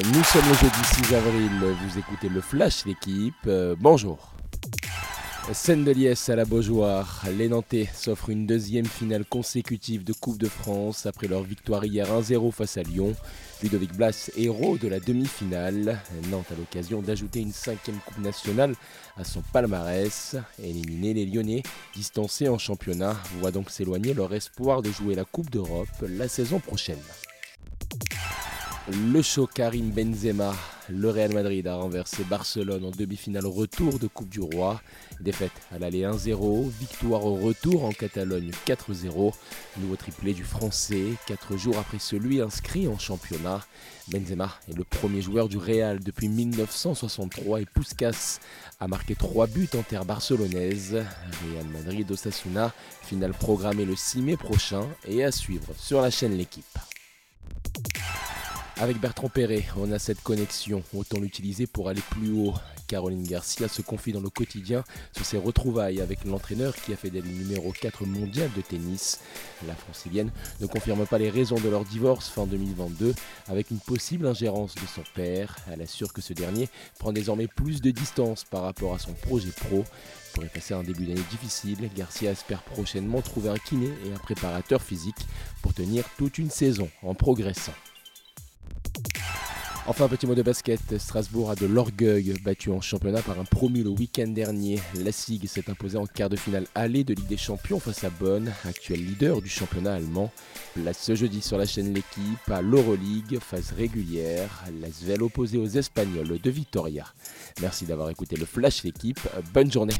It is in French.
Nous sommes le jeudi 6 avril, vous écoutez le Flash l'équipe, euh, bonjour. Scène de liesse à la Beaujoire, les Nantais s'offrent une deuxième finale consécutive de Coupe de France après leur victoire hier 1-0 face à Lyon. Ludovic Blas, héros de la demi-finale, Nantes a l'occasion d'ajouter une cinquième Coupe nationale à son palmarès. Éliminer les Lyonnais, distancés en championnat, voient donc s'éloigner leur espoir de jouer la Coupe d'Europe la saison prochaine. Le show Karim Benzema, le Real Madrid a renversé Barcelone en demi-finale retour de Coupe du Roi. Défaite à l'aller 1-0, victoire au retour en Catalogne 4-0. Nouveau triplé du Français, 4 jours après celui inscrit en championnat. Benzema est le premier joueur du Real depuis 1963 et Puskas a marqué 3 buts en terre barcelonaise. Real Madrid-Osasuna, finale programmée le 6 mai prochain et à suivre sur la chaîne L'équipe. Avec Bertrand Perret, on a cette connexion, autant l'utiliser pour aller plus haut. Caroline Garcia se confie dans le quotidien sur ses retrouvailles avec l'entraîneur qui a fait d'elle numéro 4 mondial de tennis. La francilienne ne confirme pas les raisons de leur divorce fin 2022 avec une possible ingérence de son père. Elle assure que ce dernier prend désormais plus de distance par rapport à son projet pro. Pour effacer un début d'année difficile, Garcia espère prochainement trouver un kiné et un préparateur physique pour tenir toute une saison en progressant. Enfin, petit mot de basket, Strasbourg a de l'orgueil battu en championnat par un promu le week-end dernier. La SIG s'est imposée en quart de finale aller de Ligue des Champions face à Bonn, actuel leader du championnat allemand. Place ce jeudi sur la chaîne L'équipe à l'Euroleague, phase régulière, l'Asvel opposé aux Espagnols de Vitoria. Merci d'avoir écouté le Flash L'équipe, bonne journée.